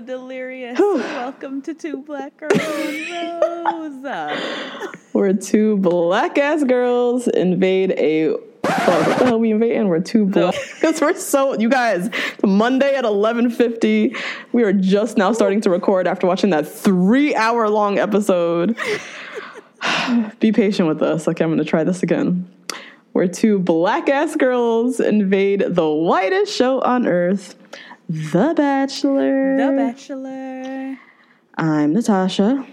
So delirious. Welcome to Two Black Girls One Rose. We're two black ass girls invade a. Fuck, what the hell we invading? We're two black. Because we're so. You guys, Monday at 11.50, we are just now starting to record after watching that three hour long episode. Be patient with us. Okay, I'm going to try this again. Where two black ass girls invade the whitest show on earth, the Bachelor. The Bachelor. I'm Natasha.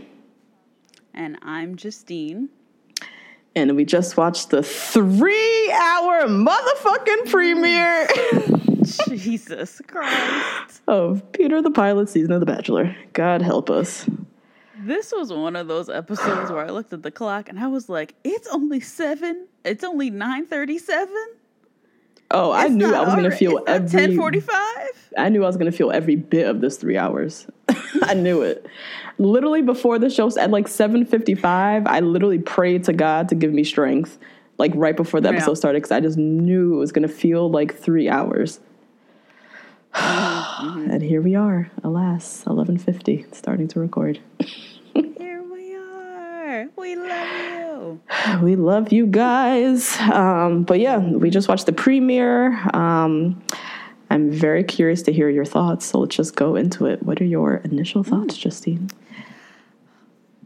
And I'm Justine. And we just watched the three hour motherfucking premiere. Jesus Christ. Of Peter the Pilot season of The Bachelor. God help us. This was one of those episodes where I looked at the clock and I was like, it's only seven. It's only 937 Oh, it's I knew I was going to feel every. Ten forty-five. I knew I was going to feel every bit of this three hours. I knew it. Literally before the show at like seven fifty-five, I literally prayed to God to give me strength, like right before the episode yeah. started, because I just knew it was going to feel like three hours. mm-hmm. And here we are, alas, eleven fifty, starting to record. We are. We love you. We love you guys. Um, but yeah, we just watched the premiere. Um, I'm very curious to hear your thoughts. So let's just go into it. What are your initial thoughts, Justine?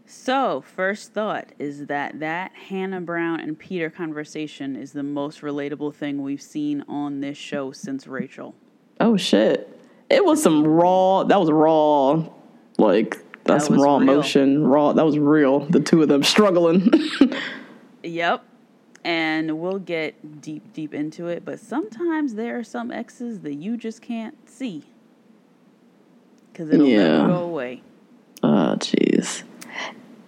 So, first thought is that that Hannah Brown and Peter conversation is the most relatable thing we've seen on this show since Rachel. Oh shit! It was some raw. That was raw. Like that's That raw real. emotion. Raw. That was real. The two of them struggling. Yep. And we'll get deep, deep into it, but sometimes there are some exes that you just can't see. Because it'll Yeah. never go away. oh jeez.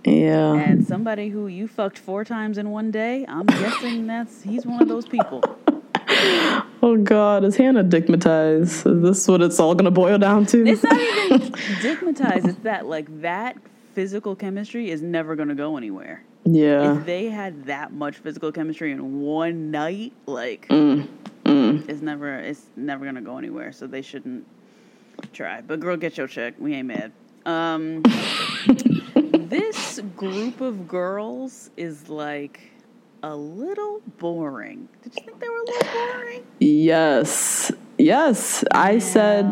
Yeah. And somebody who you fucked four times in one day, I'm guessing that's he's one of those people. Oh god, is Hannah digmatized? Is this what it's all gonna boil down to? It's not even stigmatized. It's that like that physical chemistry is never gonna go anywhere. yeah. If they had that much physical chemistry in one night, like Mm, it's never it's never gonna go anywhere. So they shouldn't try. But girl, get your check. We ain't mad. Um, this group of girls is like a little boring. Did you think they were a little boring? Yes. Yes. I said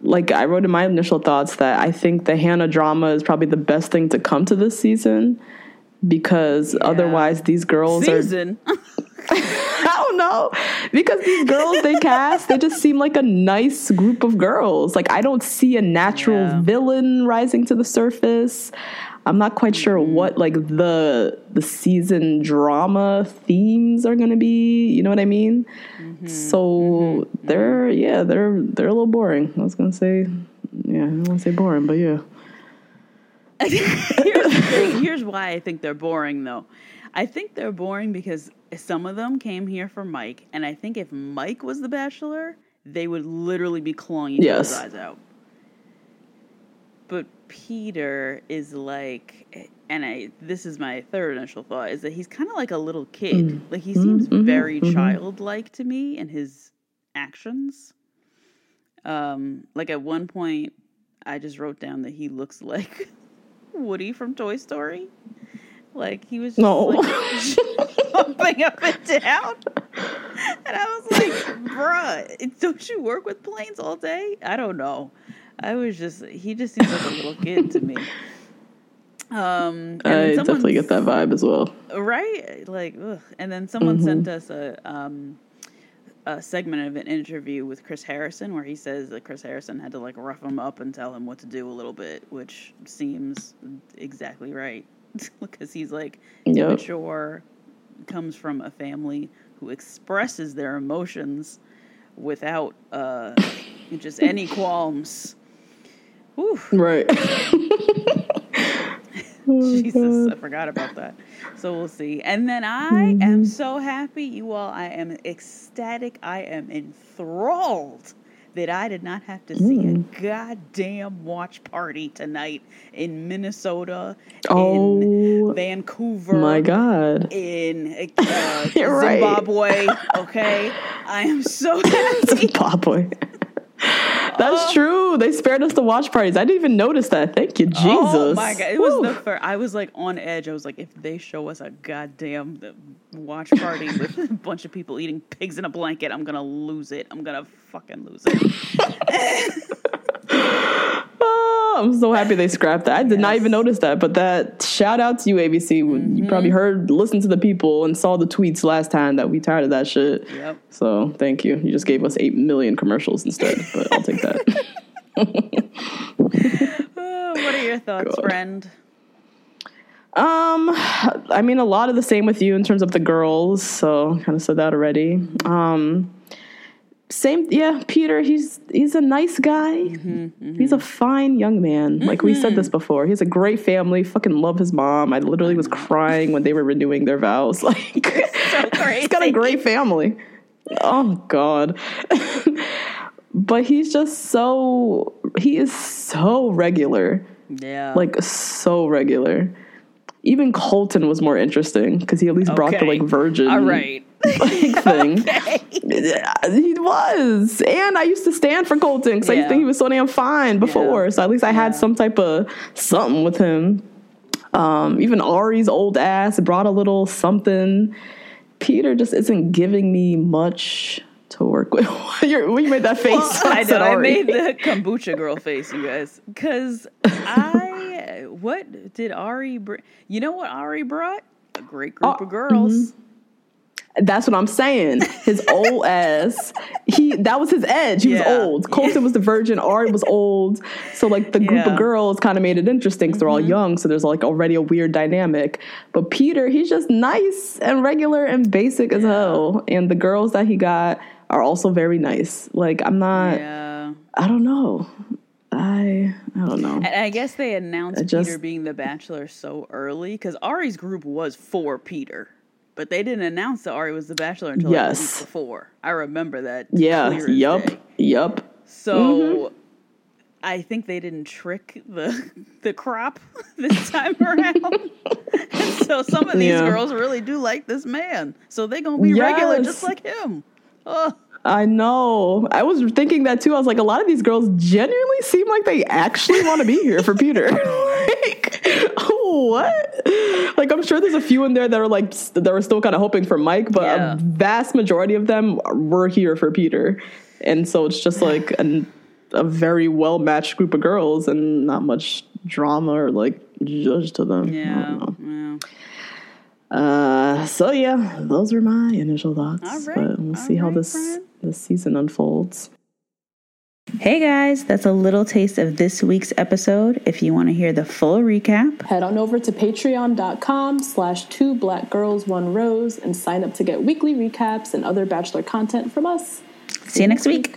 like I wrote in my initial thoughts that I think the Hannah drama is probably the best thing to come to this season because otherwise these girls are Season. I don't know. Because these girls they cast, they just seem like a nice group of girls. Like I don't see a natural Yeah. villain rising to the surface. I'm not quite sure Mm-hmm. what like the the season drama themes are going to be, you know what I mean? Mm-hmm. So they're yeah, they're they're a little boring. I was going to say yeah, I don't want to say boring, but yeah. here's. Here's why I think they're boring, though. I think they're boring because some of them came here for Mike, and I think if Mike was the Bachelor, they would literally be clawing each Yes. other's eyes out. But Peter is like, and I this is my third initial thought is that he's kind of like a little kid. Mm-hmm. Like he seems mm-hmm. very mm-hmm. childlike to me in his actions. Um, like at one point, I just wrote down that he looks like Woody from Toy Story. Like he was just No. like jumping up and down. And I was like, bruh, don't you work with planes all day? I don't know. I was just, he just seems like a little kid to me. Um, and I definitely get that vibe as well. right like ugh. and then someone Mm-hmm. sent us a um a segment of an interview with chris harrison where he says that chris harrison had to like rough him up and tell him what to do a little bit which seems exactly right because he's like Yep. immature comes from a family who expresses their emotions without uh just any qualms Whew. Right. Jesus, I forgot about that. So we'll see. And then I am so happy, you all. I am ecstatic. I am enthralled that I did not have to see a goddamn watch party tonight in Minnesota, Oh, in Vancouver, My God. in uh, You're right. Zimbabwe. Okay, I am so happy. Zimbabwe. That's true. They spared us the watch parties. I didn't even notice that. Thank you, Jesus. Oh my god! It was the first. I was like on edge. I was like, if they show us a goddamn uh, watch party with a bunch of people eating pigs in a blanket, I'm gonna lose it. I'm gonna fucking lose it. I'm so happy they scrapped that. I did not even notice that. But that shout out to you, ABC. You Mm-hmm. probably heard, listened to the people, and saw the tweets last time that we tired of that shit. Yep. So thank you. You just gave us eight million commercials instead, but I'll take that. Oh, what are your thoughts, God. friend? Um, I mean, a lot of the same with you in terms of the girls. So kind of said that already. Um, same, yeah. Peter, he's he's a nice guy. Mm-hmm, mm-hmm. He's a fine young man. Like we said this mm-hmm. before, he has a great family. Fucking love his mom. I literally was crying when they were renewing their vows. Like, he's got a great family. Oh God. but he's just so he is so regular Yeah. like so regular. Even Colton was more interesting because he at least brought the like virgin all right. like, thing. Yeah, He was, and I used to stand for Colton because I used to think he was so damn fine before. Yeah. So at least I had Yeah. some type of something with him. Um, even Ari's old ass brought a little something. Peter just isn't giving me much to work with. You're, when made that face, Well, I know. I made the kombucha girl face, you guys, because I what did Ari bring? You know what Ari brought? A great group Oh, of girls. That's what I'm saying. His old ass. He that was his edge. He Yeah. was old. Colton was the virgin. Ari was old. So like the group Yeah. Mm-hmm. of girls kind of made it interesting because they're all young. So there's like already a weird dynamic. But Peter, he's just nice and regular and basic as hell. And the girls that he got are also very nice. Like I'm not. Yeah. I don't know. I I don't know. And I guess they announced I just- Peter being the bachelor so early because Ari's group was for Peter, but they didn't announce that Ari was the bachelor until like, a week before. I remember that. Yeah. as Yup. day. Yup. So Mm-hmm. I think they didn't trick the the crop this time around. and so some of these Yeah. girls really do like this man. So they're gonna be regular just like him. Oh, I know. I was thinking that too. I was like, a lot of these girls genuinely seem like they actually want to be here for Peter. like, what? Like, I'm sure there's a few in there that are like that are still kind of hoping for Mike, but Yeah. a vast majority of them were here for Peter, and so it's just like an, a very well matched group of girls and not much drama or like judge to them. Yeah. yeah. Uh, so yeah, those were my initial thoughts. Right, But we'll see how this friend. this season unfolds. Hey guys, that's a little taste of this week's episode. If you want to hear the full recap, Head on over to patreon.com slash two black girls one rose and sign up to get weekly recaps and other bachelor content from us. see you next week.